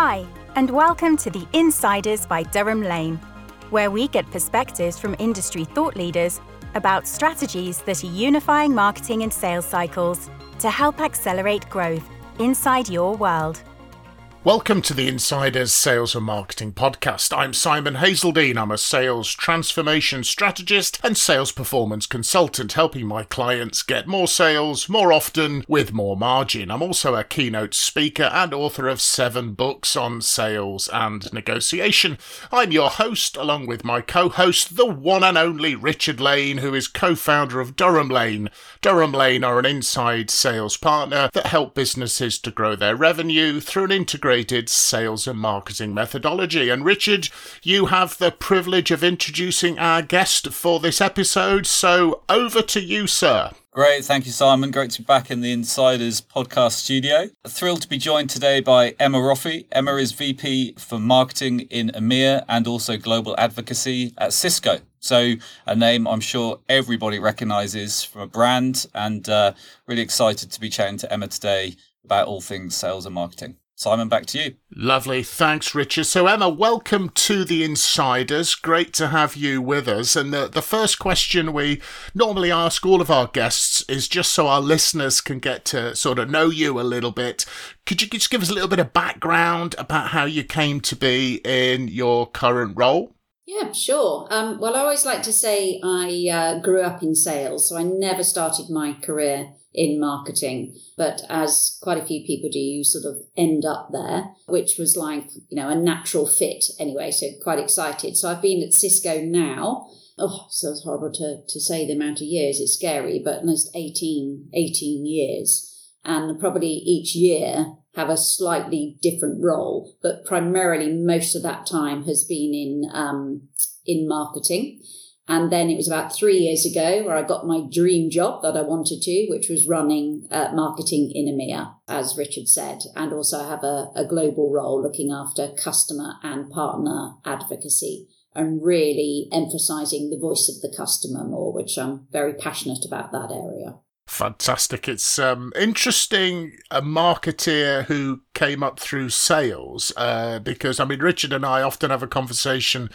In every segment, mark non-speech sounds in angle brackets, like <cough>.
Hi, and welcome to the Insiders by Durham Lane, where we get perspectives from industry thought leaders about strategies that are unifying marketing and sales cycles to help accelerate growth inside your world. Welcome to the Insiders Sales and Marketing Podcast. I'm Simon Hazeldine. I'm a sales transformation strategist and sales performance consultant, helping my clients get more sales more often with more margin. I'm also a keynote speaker and author of seven books on sales and negotiation. I'm your host, along with my co host, the one and only Richard Lane, who is co founder of Durham Lane. Durham Lane are an inside sales partner that help businesses to grow their revenue through an integrated integrated sales and marketing methodology. And Richard, you have the privilege of introducing our guest for this episode. So over to you, sir. Great. Thank you, Simon. Great to be back in the Insiders podcast studio. Thrilled to be joined today by Emma Roffey. Emma is VP for Marketing in EMEA and also Global Advocacy at Cisco. So, a name I'm sure everybody recognizes from a brand, and uh, really excited to be chatting to Emma today about all things sales and marketing. Simon, back to you. Lovely. Thanks, Richard. So, Emma, welcome to the Insiders. Great to have you with us. And the, the first question we normally ask all of our guests is just so our listeners can get to sort of know you a little bit. Could you just give us a little bit of background about how you came to be in your current role? Yeah, sure. Um, well, I always like to say I uh, grew up in sales, so I never started my career in marketing. But as quite a few people do, you sort of end up there, which was like, you know, a natural fit anyway. So quite excited. So I've been at Cisco now. Oh, so it's horrible to, to say the amount of years. It's scary, but almost 18, 18 years. And probably each year have a slightly different role, but primarily most of that time has been in, um, in marketing. And then it was about three years ago where I got my dream job that I wanted to, which was running uh, marketing in EMEA, as Richard said. And also have a, a global role looking after customer and partner advocacy and really emphasizing the voice of the customer more, which I'm very passionate about that area. Fantastic. It's um, interesting a marketeer who came up through sales uh, because, I mean, Richard and I often have a conversation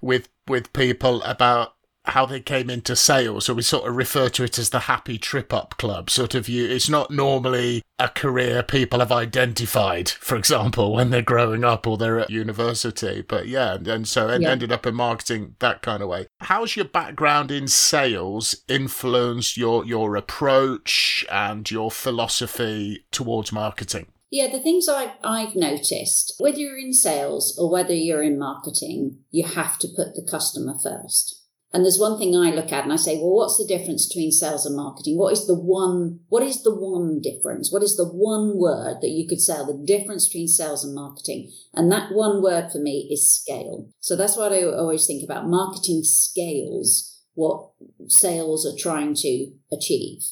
with with people about how they came into sales. So we sort of refer to it as the happy trip up club. Sort of you, it's not normally a career people have identified, for example, when they're growing up or they're at university. But yeah, and so and yeah. ended up in marketing that kind of way. How's your background in sales influenced your your approach and your philosophy towards marketing? Yeah, the things I've, I've noticed, whether you're in sales or whether you're in marketing, you have to put the customer first. And there's one thing I look at and I say, well, what's the difference between sales and marketing? What is the one, what is the one difference? What is the one word that you could say the difference between sales and marketing? And that one word for me is scale. So that's what I always think about. Marketing scales what sales are trying to achieve.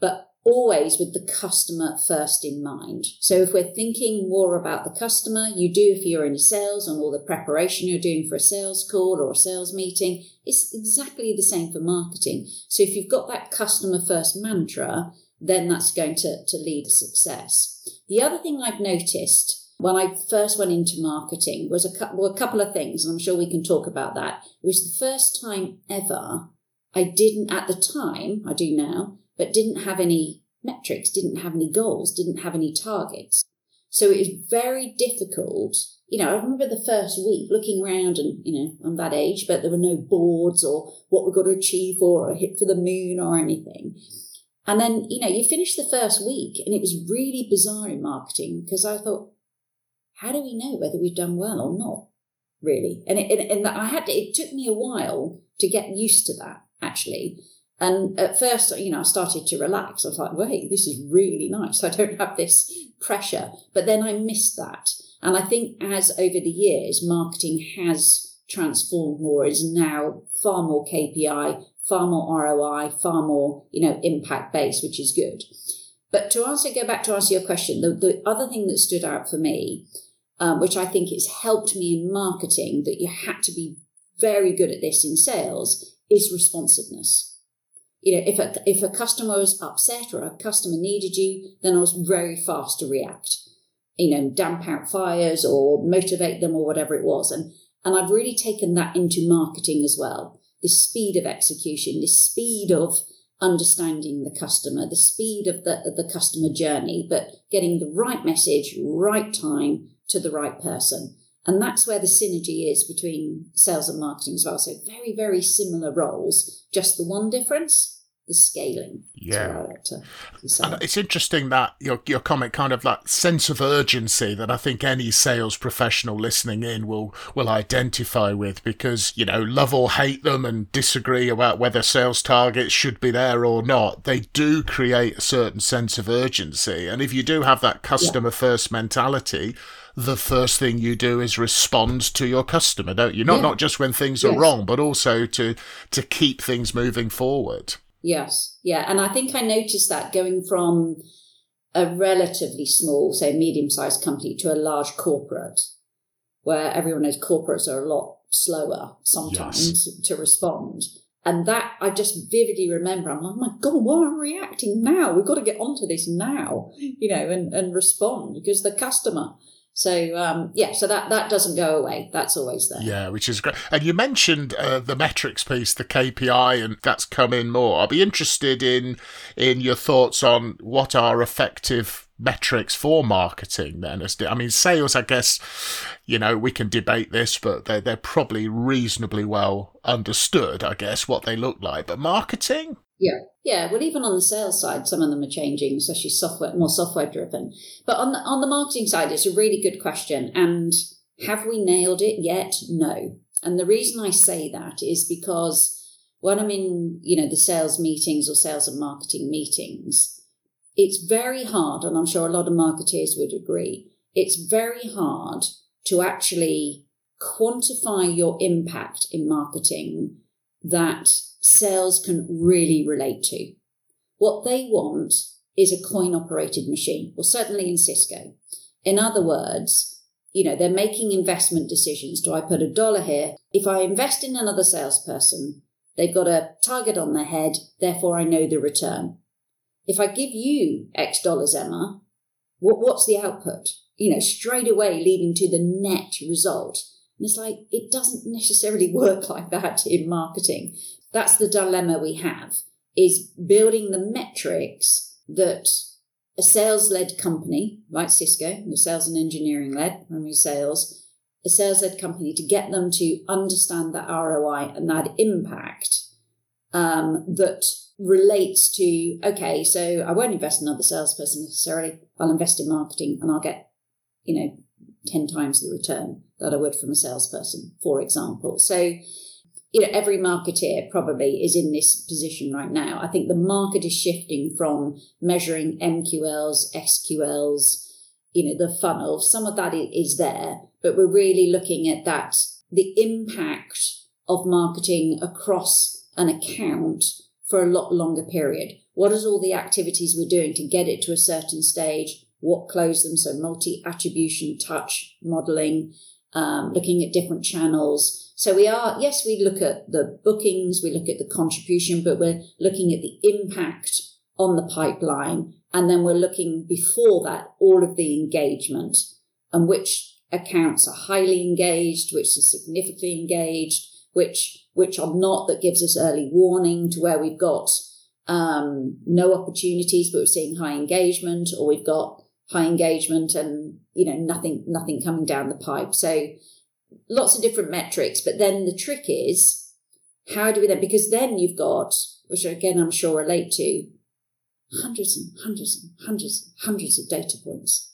But always with the customer first in mind. So if we're thinking more about the customer, you do if you're in sales and all the preparation you're doing for a sales call or a sales meeting, it's exactly the same for marketing. So if you've got that customer first mantra, then that's going to, to lead to success. The other thing I've noticed when I first went into marketing was a, well, a couple of things, and I'm sure we can talk about that. It was the first time ever I didn't, at the time, I do now, but didn't have any metrics, didn't have any goals, didn't have any targets. So it was very difficult. You know, I remember the first week looking around and, you know, I'm that age, but there were no boards or what we've got to achieve or hit for the moon or anything. And then, you know, you finish the first week and it was really bizarre in marketing because I thought, how do we know whether we've done well or not? Really. And, it, and, and I had to, it took me a while to get used to that actually and at first, you know, I started to relax. I was like, wait, this is really nice. <laughs> I don't have this pressure. But then I missed that. And I think as over the years, marketing has transformed more, is now far more KPI, far more ROI, far more, you know, impact based, which is good. But to answer, go back to answer your question, the, the other thing that stood out for me, um, which I think has helped me in marketing, that you had to be very good at this in sales, is responsiveness you know, if a, if a customer was upset or a customer needed you, then I was very fast to react. you know, damp out fires or motivate them or whatever it was. And, and I've really taken that into marketing as well. The speed of execution, the speed of understanding the customer, the speed of the, of the customer journey, but getting the right message, right time to the right person. And that's where the synergy is between sales and marketing as well. So very, very similar roles, just the one difference the scaling. Yeah, and it's interesting that your your comment kind of that sense of urgency that I think any sales professional listening in will will identify with because you know love or hate them and disagree about whether sales targets should be there or not. They do create a certain sense of urgency, and if you do have that customer yeah. first mentality the first thing you do is respond to your customer, don't you? Not yeah. not just when things are wrong, but also to to keep things moving forward. Yes, yeah, and I think I noticed that going from a relatively small, say, medium-sized company to a large corporate, where everyone knows corporates are a lot slower sometimes yes. to respond. And that I just vividly remember. I'm like, oh my God, why am I reacting now? We've got to get onto this now, you know, and, and respond because the customer so um, yeah, so that that doesn't go away. That's always there. Yeah, which is great. And you mentioned uh, the metrics piece, the KPI, and that's come in more. I'll be interested in in your thoughts on what are effective metrics for marketing then i mean sales i guess you know we can debate this but they're, they're probably reasonably well understood i guess what they look like but marketing yeah, yeah. Well, even on the sales side, some of them are changing, especially software, more software driven. But on the on the marketing side, it's a really good question. And have we nailed it yet? No. And the reason I say that is because when I'm in, you know, the sales meetings or sales and marketing meetings, it's very hard, and I'm sure a lot of marketeers would agree. It's very hard to actually quantify your impact in marketing that sales can really relate to. What they want is a coin operated machine, or certainly in Cisco. In other words, you know, they're making investment decisions. Do I put a dollar here? If I invest in another salesperson, they've got a target on their head, therefore I know the return. If I give you X dollars, Emma, what, what's the output? You know, straight away leading to the net result. And it's like, it doesn't necessarily <laughs> work like that in marketing that's the dilemma we have is building the metrics that a sales led company like Cisco, we're sales and engineering led, primary sales, a sales led company to get them to understand that ROI and that impact um, that relates to, okay, so I won't invest in another salesperson necessarily. I'll invest in marketing and I'll get, you know, 10 times the return that I would from a salesperson, for example. So you know, every marketeer probably is in this position right now. I think the market is shifting from measuring MQLs, SQLs, you know, the funnel. Some of that is there, but we're really looking at that, the impact of marketing across an account for a lot longer period. What is all the activities we're doing to get it to a certain stage? What close them? So multi attribution touch modeling, um, looking at different channels so we are, yes, we look at the bookings, we look at the contribution, but we're looking at the impact on the pipeline. And then we're looking before that, all of the engagement and which accounts are highly engaged, which are significantly engaged, which, which are not, that gives us early warning to where we've got, um, no opportunities, but we're seeing high engagement or we've got high engagement and, you know, nothing, nothing coming down the pipe. So, lots of different metrics. But then the trick is, how do we then, because then you've got, which again I'm sure relate to, hundreds and hundreds and hundreds and hundreds of data points.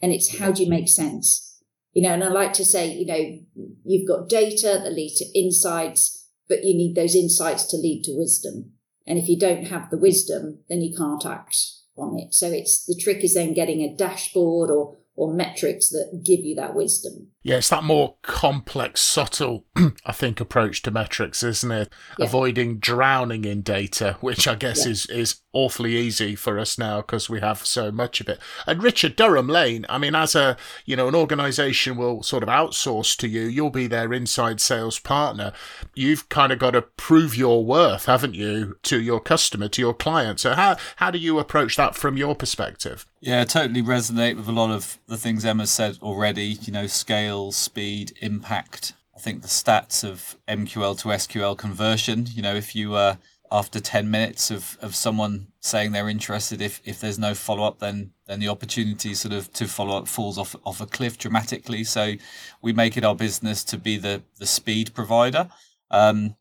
And it's how do you make sense? You know, and I like to say, you know, you've got data that lead to insights, but you need those insights to lead to wisdom. And if you don't have the wisdom, then you can't act on it. So it's the trick is then getting a dashboard or or metrics that give you that wisdom. Yeah, it's that more complex, subtle, <clears throat> I think, approach to metrics, isn't it? Yeah. Avoiding drowning in data, which I guess yeah. is is awfully easy for us now because we have so much of it. And Richard Durham Lane, I mean, as a you know an organisation will sort of outsource to you, you'll be their inside sales partner. You've kind of got to prove your worth, haven't you, to your customer, to your client. So how how do you approach that from your perspective? Yeah, I totally resonate with a lot of the things Emma said already. You know, scale, speed, impact. I think the stats of MQL to SQL conversion. You know, if you uh, after 10 minutes of, of someone saying they're interested if, if there's no follow-up then then the opportunity sort of to follow up falls off off a cliff dramatically. So we make it our business to be the the speed provider. Um,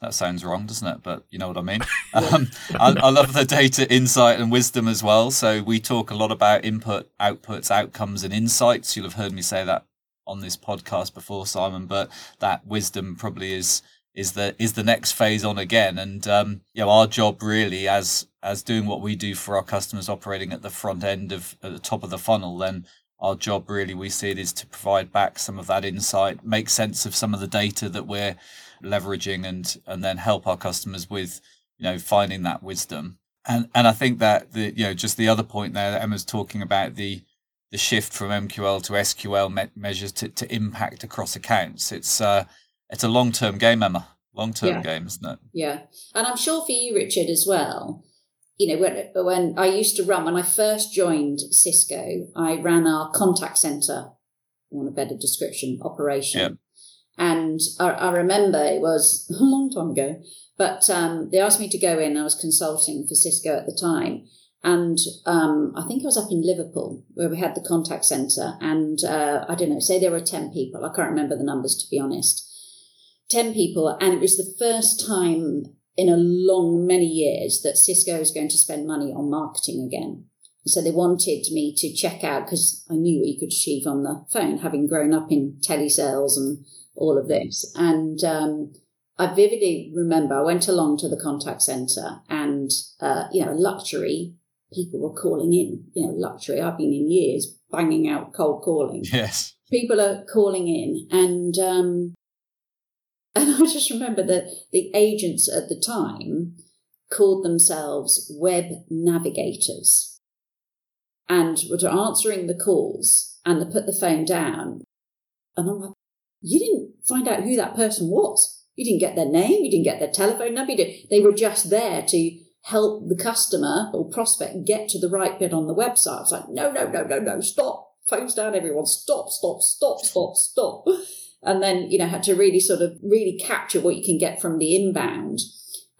that sounds wrong doesn't it? But you know what i mean. <laughs> <laughs> Um, I, I love the data insight and wisdom as well. So we talk a lot about input outputs outcomes and insights. You'll have heard me say that on this podcast before simon but that wisdom probably is is the is the next phase on again. And um, you know, our job really as as doing what we do for our customers operating at the front end of at the top of the funnel, then our job really we see it is to provide back some of that insight, make sense of some of the data that we're leveraging and and then help our customers with, you know, finding that wisdom. And and I think that the you know, just the other point there that Emma's talking about the the shift from MQL to SQL me- measures to, to impact across accounts. It's uh, it's a long term game, Emma. Long term yeah. game, isn't it? Yeah, and I'm sure for you, Richard, as well. You know, when when I used to run when I first joined Cisco, I ran our contact center. Want a better description? Operation. Yeah. And I, I, remember it was <laughs> a long time ago, but um, they asked me to go in. I was consulting for Cisco at the time, and um, I think I was up in Liverpool where we had the contact center. And uh, I don't know, say there were ten people. I can't remember the numbers to be honest. 10 people, and it was the first time in a long, many years that Cisco was going to spend money on marketing again. So they wanted me to check out because I knew what you could achieve on the phone, having grown up in telesales and all of this. And um, I vividly remember I went along to the contact center and, uh, you know, luxury people were calling in, you know, luxury. I've been in years banging out cold calling. Yes. People are calling in and, um, and <laughs> I just remember that the agents at the time called themselves web navigators and were answering the calls and they put the phone down. And I'm like, you didn't find out who that person was. You didn't get their name, you didn't get their telephone number. They were just there to help the customer or prospect get to the right bit on the website. It's like, no, no, no, no, no, stop. Phones down, everyone. Stop, stop, stop, stop, stop and then you know had to really sort of really capture what you can get from the inbound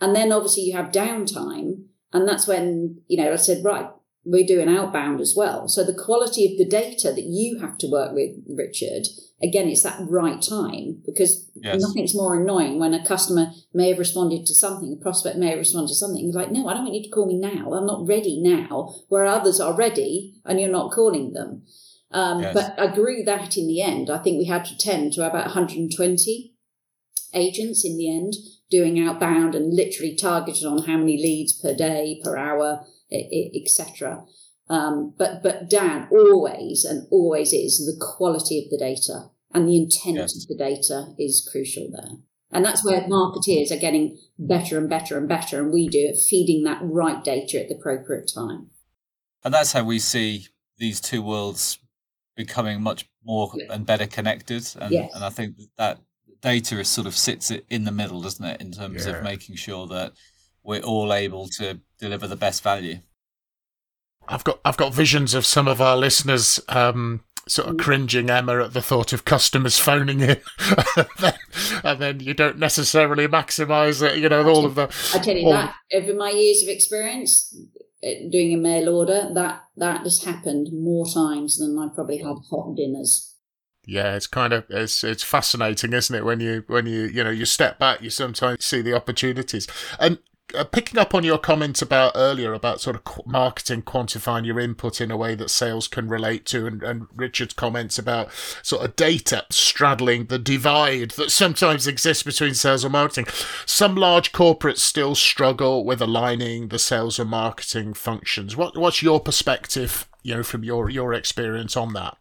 and then obviously you have downtime and that's when you know i said right we're doing outbound as well so the quality of the data that you have to work with richard again it's that right time because yes. nothing's more annoying when a customer may have responded to something a prospect may have responded to something you're like no i don't want you to call me now i'm not ready now where others are ready and you're not calling them um, yes. But I grew that in the end. I think we had to tend to about 120 agents in the end doing outbound and literally targeted on how many leads per day, per hour, etc. Um, but but Dan always and always is the quality of the data and the intent yes. of the data is crucial there. And that's where marketeers are getting better and better and better, and we do it, feeding that right data at the appropriate time. And that's how we see these two worlds becoming much more yeah. and better connected. And, yes. and I think that data is sort of sits in the middle, doesn't it, in terms yeah. of making sure that we're all able to deliver the best value. I've got I've got visions of some of our listeners um, sort of mm. cringing Emma at the thought of customers phoning in, <laughs> and then you don't necessarily maximise it. You know, all of the. I tell you all... that over my years of experience, doing a mail order, that that has happened more times than I probably had hot dinners. Yeah, it's kind of it's it's fascinating, isn't it? When you when you you know you step back, you sometimes see the opportunities. And uh, picking up on your comment about earlier about sort of qu- marketing quantifying your input in a way that sales can relate to and, and richard's comments about sort of data straddling the divide that sometimes exists between sales and marketing. Some large corporates still struggle with aligning the sales and marketing functions. What, what's your perspective you know from your your experience on that?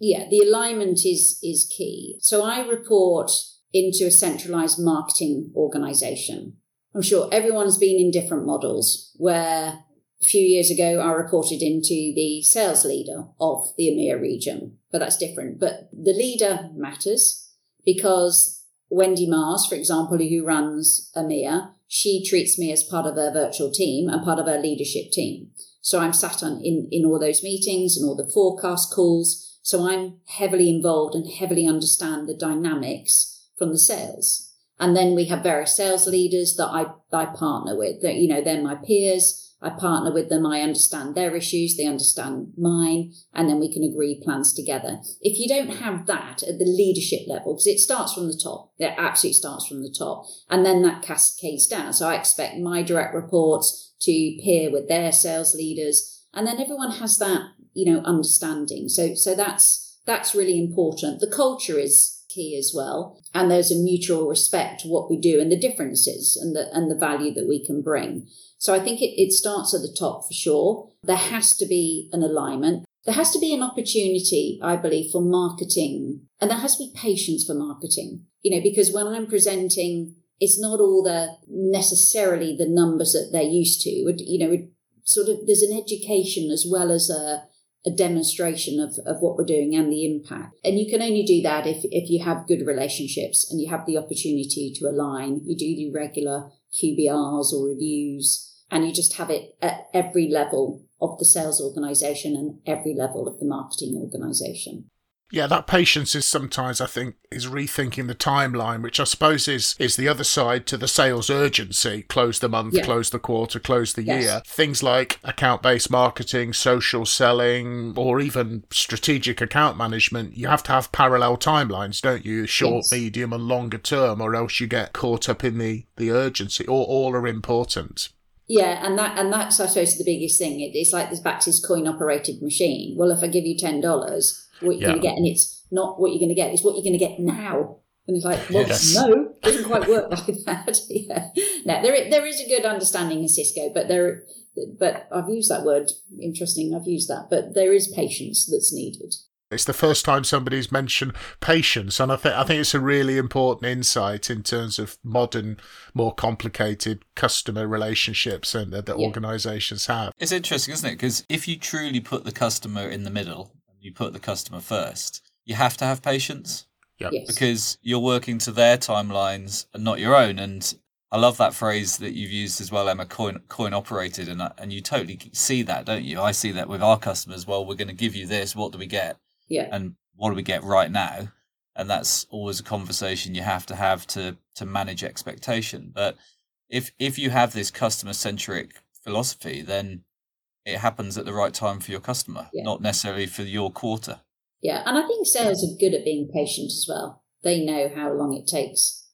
Yeah the alignment is is key. So i report into a centralized marketing organization I'm sure everyone's been in different models where A few years ago, I reported into the sales leader of the EMEA region, but that's different. But the leader matters because Wendy Mars, for example, who runs EMEA, she treats me as part of her virtual team and part of her leadership team. So I'm sat on in, in all those meetings and all the forecast calls. So I'm heavily involved and heavily understand the dynamics from the sales. And then we have various sales leaders that I, I partner with that, you know, they're my peers I partner with them. I understand their issues. They understand mine. And then we can agree plans together. If you don't have that at the leadership level, because it starts from the top, it absolutely starts from the top. And then that cascades down. So I expect my direct reports to peer with their sales leaders. And then everyone has that, you know, understanding. So, so that's, that's really important. The culture is key as well. And there's a mutual respect to what we do and the differences and the, and the value that we can bring. So I think it, it starts at the top for sure. There has to be an alignment. There has to be an opportunity, I believe, for marketing and there has to be patience for marketing, you know, because when I'm presenting, it's not all the necessarily the numbers that they're used to. You know, sort of there's an education as well as a, a demonstration of, of what we're doing and the impact. And you can only do that if, if you have good relationships and you have the opportunity to align. You do the regular QBRs or reviews and you just have it at every level of the sales organization and every level of the marketing organization. Yeah, that patience is sometimes, I think, is rethinking the timeline, which I suppose is is the other side to the sales urgency. Close the month, yeah. close the quarter, close the yes. year. Things like account based marketing, social selling, or even strategic account management, you have to have parallel timelines, don't you? Short, yes. medium, and longer term, or else you get caught up in the, the urgency. All, all are important. Yeah, and that and that's I suppose the biggest thing. It, it's like this back to coin operated machine. Well, if I give you ten dollars, what you're yeah. going to get, and it's not what you're going to get; it's what you're going to get now. And it's like, well, yes. no, it doesn't quite work like <laughs> that. <laughs> yeah. No, there there is a good understanding in Cisco, but there, but I've used that word. Interesting, I've used that, but there is patience that's needed. It's the first time somebody's mentioned patience, and I think I think it's a really important insight in terms of modern, more complicated customer relationships and that, that yeah. organisations have. It's interesting, isn't it? Because if you truly put the customer in the middle, you put the customer first, you have to have patience. Yep. Yes. Because you're working to their timelines and not your own. And I love that phrase that you've used as well, Emma. Coin coin operated, and and you totally see that, don't you? I see that with our customers. Well, we're going to give you this. What do we get? Yeah. And what do we get right now? And that's always a conversation you have to have to to manage expectation. But if if you have this customer centric philosophy, then it happens at the right time for your customer, yeah. not necessarily for your quarter. Yeah, and I think sales are good at being patient as well. They know how long it takes.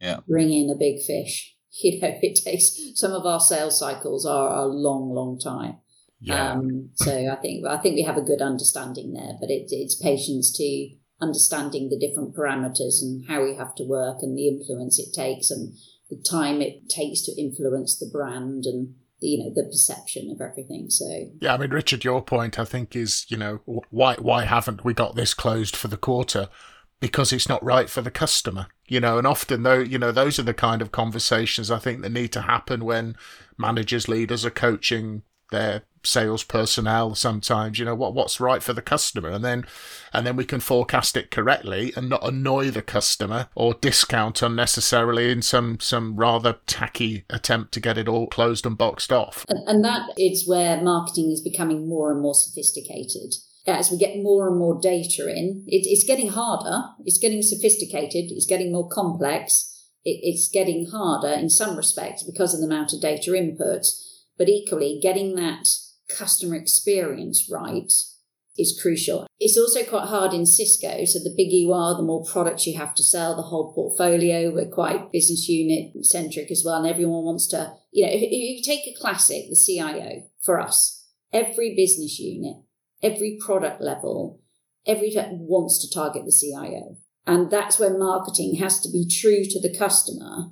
Yeah. Bring in a big fish. <laughs> You know, it takes some of our sales cycles are a long, long time. Yeah. Um, so I think I think we have a good understanding there, but it, it's patience to understanding the different parameters and how we have to work and the influence it takes and the time it takes to influence the brand and you know the perception of everything. So yeah, I mean Richard, your point I think is you know why why haven't we got this closed for the quarter? Because it's not right for the customer, you know, and often though, you know, those are the kind of conversations I think that need to happen when managers, leaders are coaching their sales personnel sometimes you know what what's right for the customer. And then and then we can forecast it correctly and not annoy the customer or discount unnecessarily in some some rather tacky attempt to get it all closed and boxed off. And, and that is where marketing is becoming more and more sophisticated. As we get more and more data in it, it's getting harder. It's getting sophisticated. It's getting more complex. It, it's getting harder in some respects because of the amount of data input but equally getting that customer experience right is crucial. It's also quite hard in Cisco. So the bigger you are, the more products you have to sell, the whole portfolio. We're quite business unit centric as well. And everyone wants to, you know, if, you take a classic, the CIO for us, every business unit, every product level, every wants to target the CIO. And that's where marketing has to be true to the customer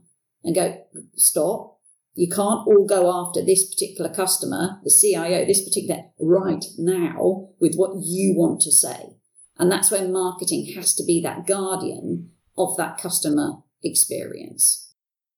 and go, stop, you can't all go after this particular customer, the CIO, this particular right now with what you want to say. And that's where marketing has to be that guardian of that customer experience.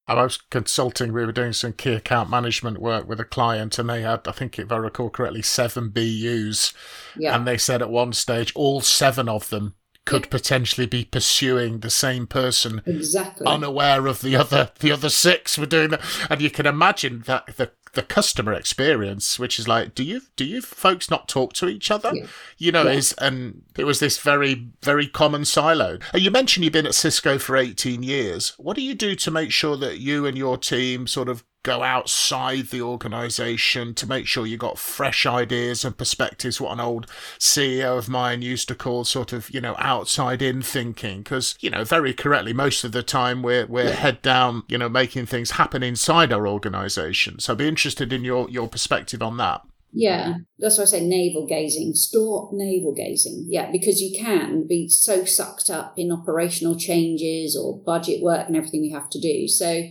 I was consulting, we were doing some key account management work with a client, and they had, I think if I recall correctly, seven BUs. Yeah. And they said at one stage, all seven of them could potentially be pursuing the same person exactly unaware of the other the other six were doing that and you can imagine that the the customer experience, which is like, do you do you folks not talk to each other? Yeah. You know, yeah. is and it was this very very common silo. And you mentioned you've been at Cisco for eighteen years. What do you do to make sure that you and your team sort of go outside the organization to make sure you got fresh ideas and perspectives what an old ceo of mine used to call sort of you know outside in thinking because you know very correctly most of the time we're we're yeah. head down you know making things happen inside our organization so i'd be interested in your your perspective on that yeah, that's why I say navel gazing. Stop navel gazing. Yeah, because you can be so sucked up in operational changes or budget work and everything we have to do. So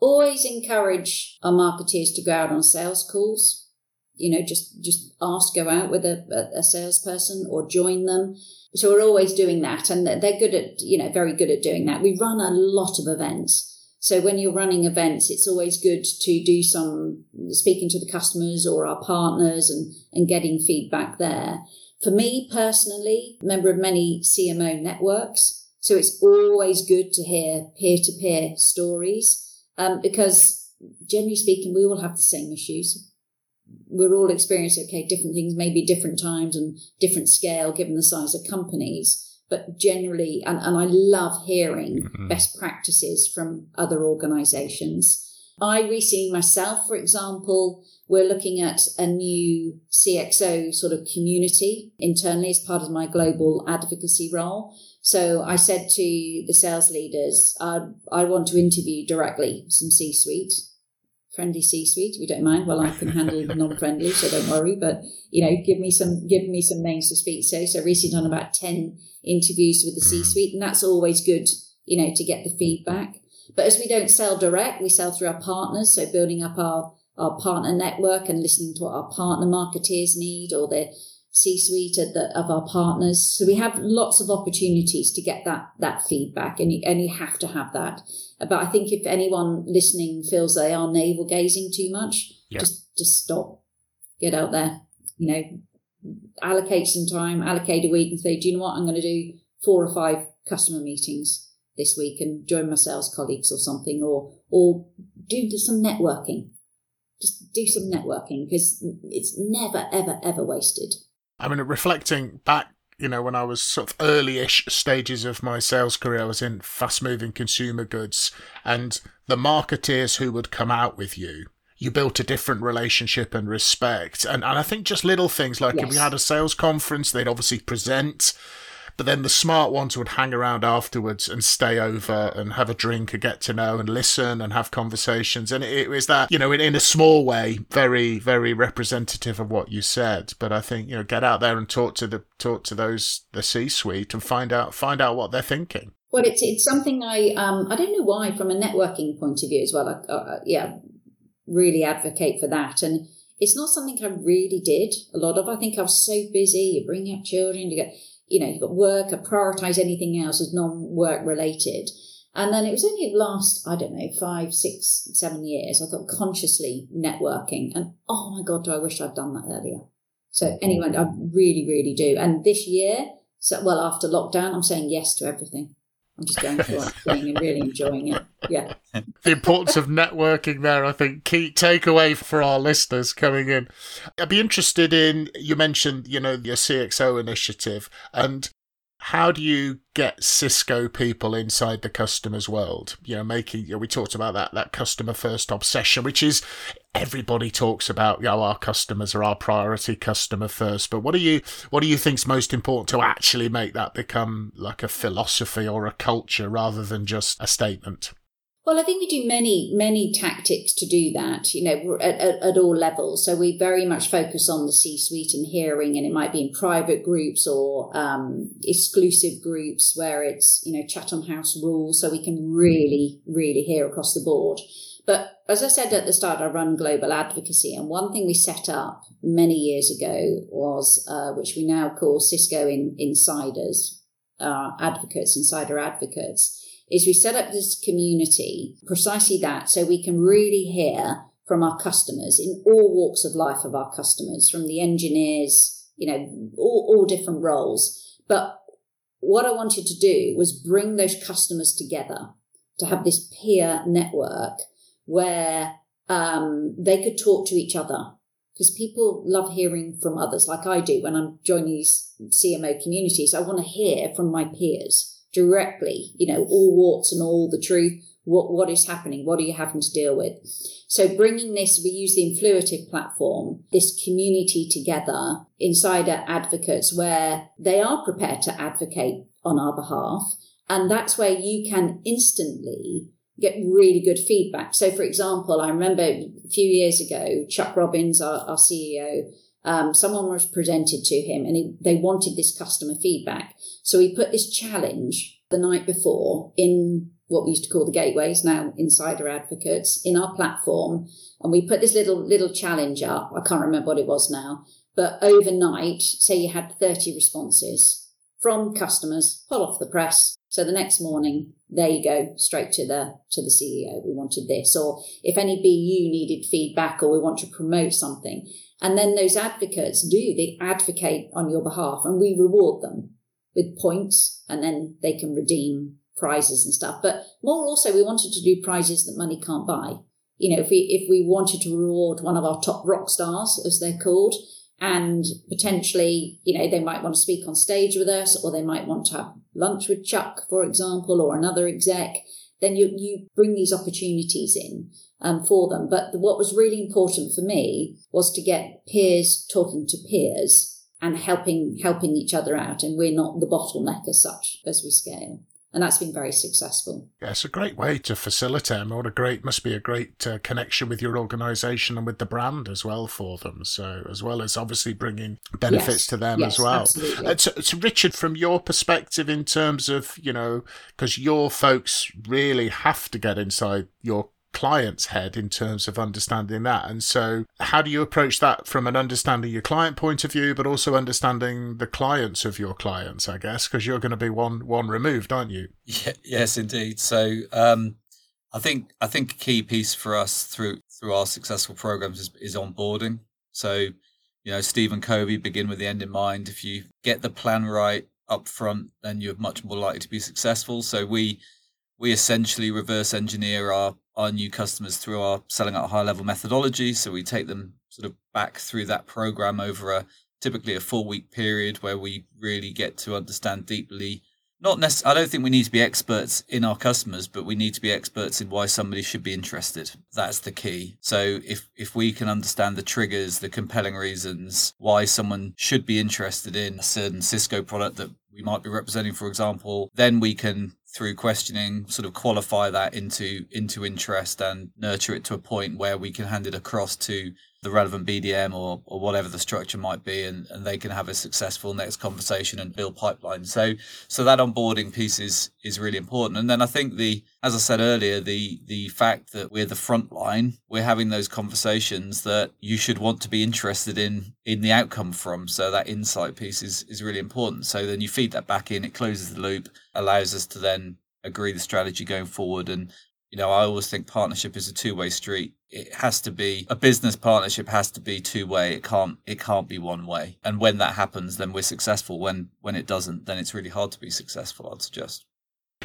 always encourage our marketeers to go out on sales calls. You know, just just ask go out with a, a salesperson or join them. So we're always doing that, and they're good at you know very good at doing that. We run a lot of events. So when you're running events, it's always good to do some speaking to the customers or our partners and, and getting feedback there. For me personally, member of many CMO networks. So it's always good to hear peer to peer stories um, because generally speaking, we all have the same issues. We're all experiencing, okay, different things, maybe different times and different scale given the size of companies. But generally, and, and I love hearing mm-hmm. best practices from other organizations. I recently myself, for example, we're looking at a new CXO sort of community internally as part of my global advocacy role. So I said to the sales leaders, uh, I want to interview directly some C suite, friendly C suite. If you don't mind, well, I can handle <laughs> non friendly, so don't worry. But you know, give me some give me some names to speak to. So recently done about ten interviews with the C suite, and that's always good, you know, to get the feedback. But as we don't sell direct, we sell through our partners. So building up our our partner network and listening to what our partner marketeers need or their C-suite of, the, of our partners. So we have lots of opportunities to get that that feedback, and you, and you have to have that. Uh, but I think if anyone listening feels they are navel gazing too much, yeah. just just stop, get out there. You know, allocate some time, allocate a week, and say, do you know what? I'm going to do four or five customer meetings this week and join my sales colleagues or something, or or do some networking. Just do some networking because it's never, ever, ever wasted. I mean, reflecting back, you know, when I was sort of early-ish stages of my sales career, I was in fast-moving consumer goods, and the marketeers who would come out with you, you built a different relationship and respect. And and I think just little things like yes. if we had a sales conference, they'd obviously present but then the smart ones would hang around afterwards and stay over and have a drink and get to know and listen and have conversations. And it, was that, you know, in, in a small way, very, very representative of what you said. But I think, you know, get out there and talk to the, talk to those, the C suite and find out, find out what they're thinking. Well, it's, it's something I, um, I don't know why from a networking point of view as well. I, uh, yeah, really advocate for that. And, it's not something I really did a lot of. I think I was so busy. You bring up children, you get you know, you've got work, I prioritize anything else as non-work related. And then it was only the last, I don't know, five, six, seven years, I thought consciously networking. And oh my God, do I wish I'd done that earlier. So anyway, I really, really do. And this year, so well, after lockdown, I'm saying yes to everything. I'm just going for it, and really enjoying it. Yeah. <laughs> the importance of networking there, I think, key takeaway for our listeners coming in. I'd be interested in, you mentioned, you know, your CXO initiative and how do you get Cisco people inside the customer's world? You know, making, you know, we talked about that, that customer first obsession, which is everybody talks about, you know, our customers are our priority customer first. But what do you, what do you think's most important to actually make that become like a philosophy or a culture rather than just a statement? Well, I think we do many, many tactics to do that, you know, at, at, at, all levels. So we very much focus on the C suite and hearing, and it might be in private groups or um, exclusive groups where it's, you know, Chatham House rules. So we can really, really hear across the board. But as I said at the start, I run global advocacy. And one thing we set up many years ago was, uh, which we now call Cisco in, Insiders, uh, advocates, insider advocates is we set up this community precisely that so we can really hear from our customers in all walks of life of our customers, from the engineers, you know, all, all different roles. But what I wanted to do was bring those customers together to have this peer network where um, they could talk to each other because people love hearing from others, like I do when I'm joining these CMO communities. I want to hear from my peers directly, you know, all warts and all the truth. What what is happening? What are you having to deal with? So bringing this, we use the Influitive platform, this community together, insider advocates, where they are prepared to advocate on our behalf. And that's where you can instantly get really good feedback. So, for example, I remember a few years ago, Chuck Robbins, our, our CEO, um, someone was presented to him and he, they wanted this customer feedback. So he put this challenge the night before in what we used to call the gateways, now insider advocates, in our platform. And we put this little, little challenge up. I can't remember what it was now, but overnight, say you had 30 responses from customers, hot off the press. So the next morning, there you go, straight to the to the CEO. We wanted this, or if any BU needed feedback, or we want to promote something, and then those advocates do they advocate on your behalf, and we reward them with points, and then they can redeem prizes and stuff. But more also, we wanted to do prizes that money can't buy. You know, if we if we wanted to reward one of our top rock stars, as they're called, and potentially, you know, they might want to speak on stage with us, or they might want to have lunch with Chuck, for example, or another exec. Then you you bring these opportunities in um, for them. But the, what was really important for me was to get peers talking to peers and helping helping each other out, and we're not the bottleneck as such as we scale and that's been very successful. Yeah, it's a great way to facilitate and what a great must be a great uh, connection with your organisation and with the brand as well for them. So as well as obviously bringing benefits yes. to them yes, as well. Absolutely. Uh, so, so, Richard, from your perspective, in terms of you know, because your folks really have to get inside your client's head in terms of understanding that. And so, how do you approach that from an understanding your client point of view, but also understanding the clients of your clients, I guess, because you're going to be one one removed, aren't you? Yeah, yes, indeed. So, um, I think I think a key piece for us through through our successful programs is, is onboarding. So, you know, Stephen Covey, begin with the end in mind. If you get the plan right up front, then you're much more likely to be successful. So we we essentially reverse engineer our our new customers through our selling at a high level methodology. So we take them sort of back through that program over a typically a four week period where we really get to understand deeply. Not necessarily, I don't think we need to be experts in our customers, but we need to be experts in why somebody should be interested. That's the key. So if if we can understand the triggers, the compelling reasons why someone should be interested in a certain Cisco product that we might be representing, for example, then we can through questioning sort of qualify that into into interest and nurture it to a point where we can hand it across to the relevant BDM or, or whatever the structure might be and, and they can have a successful next conversation and build pipeline. So so that onboarding piece is is really important. And then I think the as I said earlier, the the fact that we're the front line, we're having those conversations that you should want to be interested in in the outcome from. So that insight piece is is really important. So then you feed that back in, it closes the loop, allows us to then agree the strategy going forward and you know, I always think partnership is a two-way street. It has to be a business partnership has to be two-way. It can't it can't be one way. And when that happens, then we're successful. When when it doesn't, then it's really hard to be successful, I'd suggest.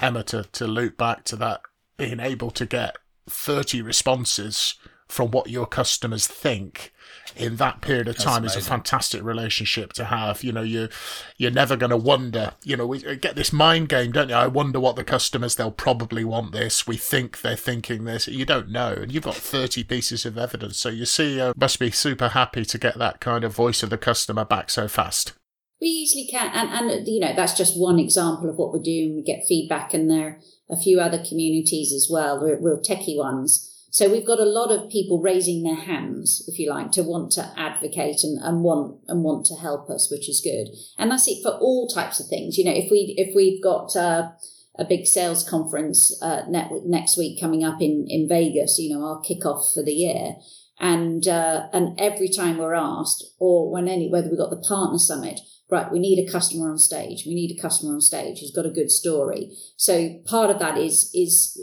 Emma, to, to loop back to that, being able to get 30 responses from what your customers think in that period of time is a fantastic relationship to have. You know, you you're never going to wonder. You know, we uh, get this mind game, don't you? I wonder what the customers they'll probably want this. We think they're thinking this. You don't know, and you've got thirty pieces of evidence. So your CEO must be super happy to get that kind of voice of the customer back so fast. We easily can, and and you know that's just one example of what we're doing. We get feedback, and there are a few other communities as well, real, real techie ones so we've got a lot of people raising their hands, if you like, to want to advocate and, and want and want to help us, which is good. And that's it for all types of things. You know, if we if we've got uh, a big sales conference uh, next week coming up in in Vegas, you know, our kickoff for the year. And uh, and every time we're asked, or when any whether we got the partner summit, right, we need a customer on stage. We need a customer on stage who's got a good story. So part of that is is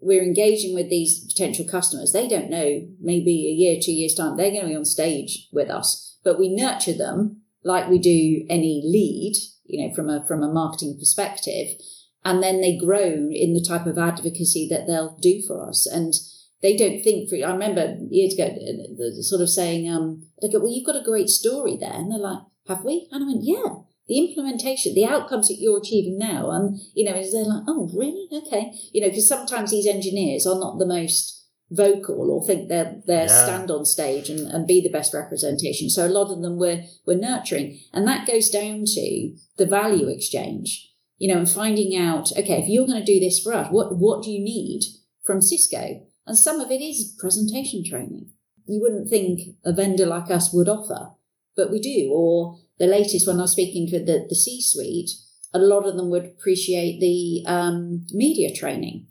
we're engaging with these potential customers. They don't know maybe a year, two years time they're going to be on stage with us, but we nurture them like we do any lead, you know, from a from a marketing perspective, and then they grow in the type of advocacy that they'll do for us and they don't think for I remember years ago the, sort of saying, um, go, Well, you've got a great story there. And they're like, Have we? And I went, Yeah. The implementation, the outcomes that you're achieving now, and you know, they're like, Oh, really? Okay. You know, because sometimes these engineers are not the most vocal or think they're they yeah. stand on stage and, and be the best representation. So a lot of them we're we're nurturing. And that goes down to the value exchange, you know, and finding out, okay, if you're going to do this for us, what what do you need from Cisco? And some of it is presentation training. You wouldn't think a vendor like us would offer, but we do. Or the latest, when I was speaking to the, the C suite, a lot of them would appreciate the um, media training.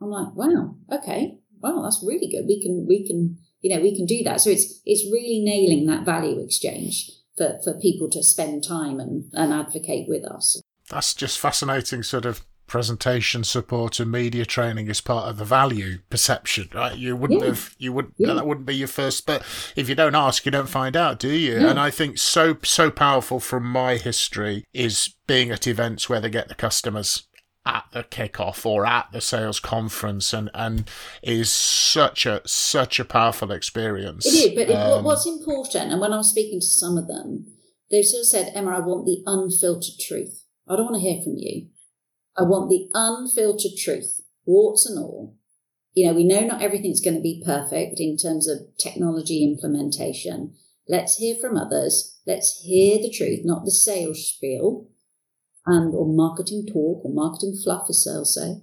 I'm like, wow, okay, wow, that's really good. We can, we can, you know, we can do that. So it's it's really nailing that value exchange for, for people to spend time and, and advocate with us. That's just fascinating, sort of presentation support and media training is part of the value perception, right? You wouldn't yeah. have, you would yeah. that wouldn't be your first, but if you don't ask, you don't find out, do you? Yeah. And I think so so powerful from my history is being at events where they get the customers at the kickoff or at the sales conference and and is such a such a powerful experience. It is, but um, what's important, and when I was speaking to some of them, they sort of said, Emma, I want the unfiltered truth. I don't want to hear from you. I want the unfiltered truth, warts and all. You know, we know not everything's going to be perfect in terms of technology implementation. Let's hear from others. Let's hear the truth, not the sales spiel and or marketing talk or marketing fluff, as sales say.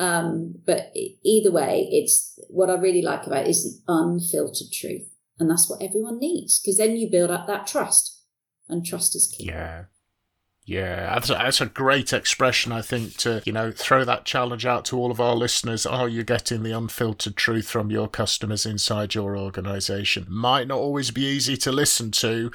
Um, but either way, it's what I really like about it is the unfiltered truth. And that's what everyone needs because then you build up that trust and trust is key. Yeah. Yeah, that's a, that's a great expression, I think, to, you know, throw that challenge out to all of our listeners. Are you getting the unfiltered truth from your customers inside your organization? Might not always be easy to listen to,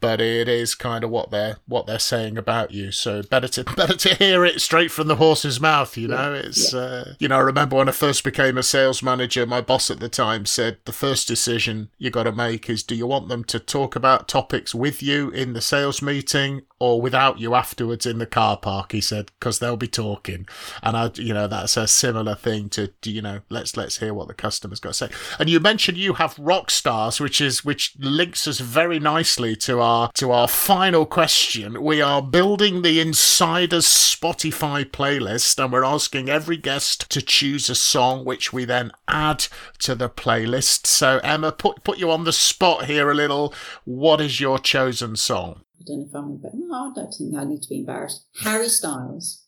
but it is kind of what they're what they're saying about you. So better to <laughs> better to hear it straight from the horse's mouth. You know, it's yeah. uh, you know. I remember when I first became a sales manager, my boss at the time said the first decision you got to make is do you want them to talk about topics with you in the sales meeting or without you afterwards in the car park. He said because they'll be talking, and I you know that's a similar thing to you know let's let's hear what the customer's got to say. And you mentioned you have rock stars, which is which links us very nicely to our to our final question. We are building the Insiders Spotify playlist, and we're asking every guest to choose a song which we then add to the playlist. So Emma, put put you on the spot here a little. What is your chosen song? I don't know if I'm embarrassed. No, I don't think I need to be embarrassed. Harry Styles,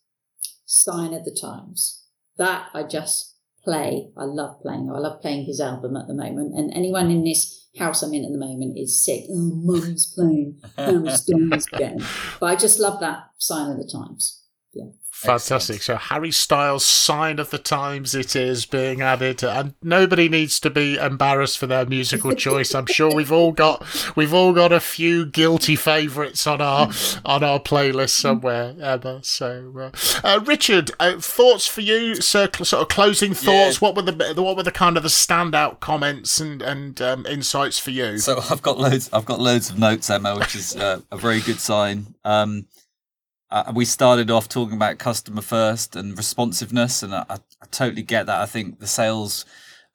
Sign of the Times. That I just play. I love playing. I love playing his album at the moment. And anyone in this house I'm in at the moment is sick. Oh, mum's playing Styles again. <laughs> But I just love that sign of the times. Yeah. Fantastic. Excellent. So Harry Styles' sign of the times it is being added, and nobody needs to be embarrassed for their musical <laughs> choice. I'm sure we've all got we've all got a few guilty favourites on our on our playlist somewhere, Emma. So, uh, uh, Richard, uh, thoughts for you? sort of closing thoughts. Yeah. What were the what were the kind of the standout comments and and um, insights for you? So I've got loads. I've got loads of notes, Emma, which is uh, a very good sign. Um, uh, we started off talking about customer first and responsiveness, and I, I, totally get that. I think the sales,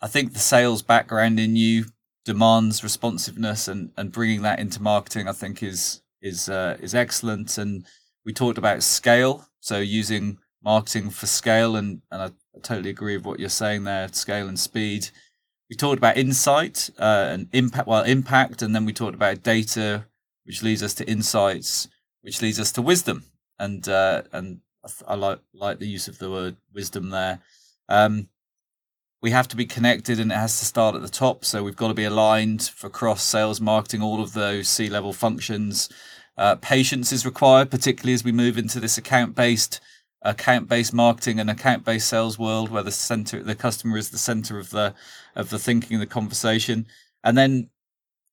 I think the sales background in you demands responsiveness, and and bringing that into marketing, I think is is uh, is excellent. And we talked about scale, so using marketing for scale, and and I, I totally agree with what you're saying there, scale and speed. We talked about insight uh, and impact, well, impact, and then we talked about data, which leads us to insights, which leads us to wisdom and uh, and I like like the use of the word wisdom there. Um, we have to be connected, and it has to start at the top. So we've got to be aligned for cross sales, marketing, all of those C level functions. Uh, patience is required, particularly as we move into this account based account based marketing and account based sales world, where the center the customer is the center of the of the thinking, the conversation. And then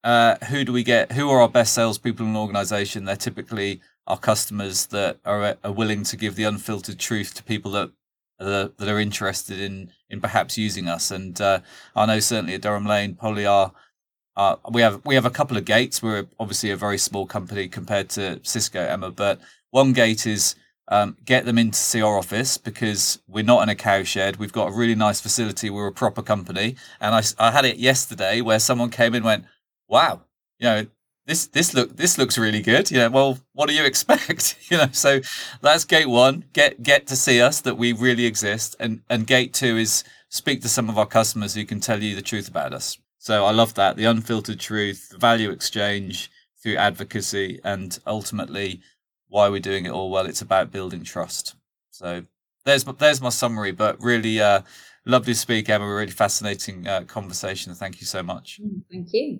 uh, who do we get? Who are our best salespeople in an organization? They're typically our customers that are, are willing to give the unfiltered truth to people that that are interested in in perhaps using us. And uh, I know certainly at Durham Lane, probably our uh, we have we have a couple of gates. We're obviously a very small company compared to Cisco, Emma, but one gate is um, get them in to see our office because we're not in a cow shed. We've got a really nice facility. We're a proper company. And I, I had it yesterday where someone came in and went, wow, you know, this this look this looks really good. Know, well, what do you expect? <laughs> you know, so that's gate one. Get get to see us that we really exist, and and gate two is speak to some of our customers who can tell you the truth about us. So I love that the unfiltered truth, the value exchange through advocacy, and ultimately why we're doing it all. Well, it's about building trust. So there's there's my summary, but really. Uh, Lovely to speak, Emma. Really fascinating uh, conversation. Thank you so much. Mm, thank you.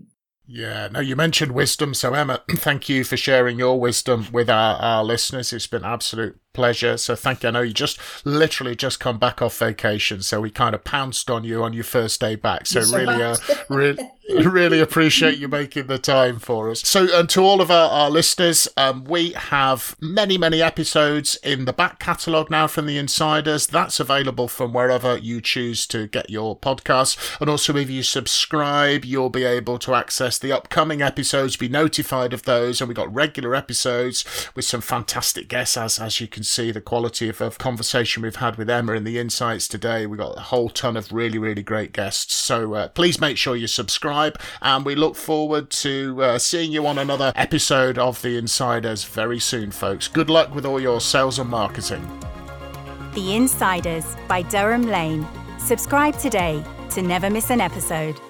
Yeah, no, you mentioned wisdom. So, Emma, <clears throat> thank you for sharing your wisdom with our, our listeners. It's been absolute pleasure. So, thank you. I know you just literally just come back off vacation. So, we kind of pounced on you on your first day back. So, really, uh, <laughs> really, really appreciate you making the time for us. So, and to all of our, our listeners, um, we have many, many episodes in the back catalogue now from the Insiders. That's available from wherever you choose to get your podcasts. And also, if you subscribe, you'll be able to access the upcoming episodes, be notified of those. And we've got regular episodes with some fantastic guests, as, as you can see, the quality of, of conversation we've had with Emma in the Insights today. We've got a whole ton of really, really great guests. So, uh, please make sure you subscribe subscribe, and we look forward to uh, seeing you on another episode of The Insiders very soon, folks. Good luck with all your sales and marketing. The Insiders by Durham Lane. Subscribe today to never miss an episode.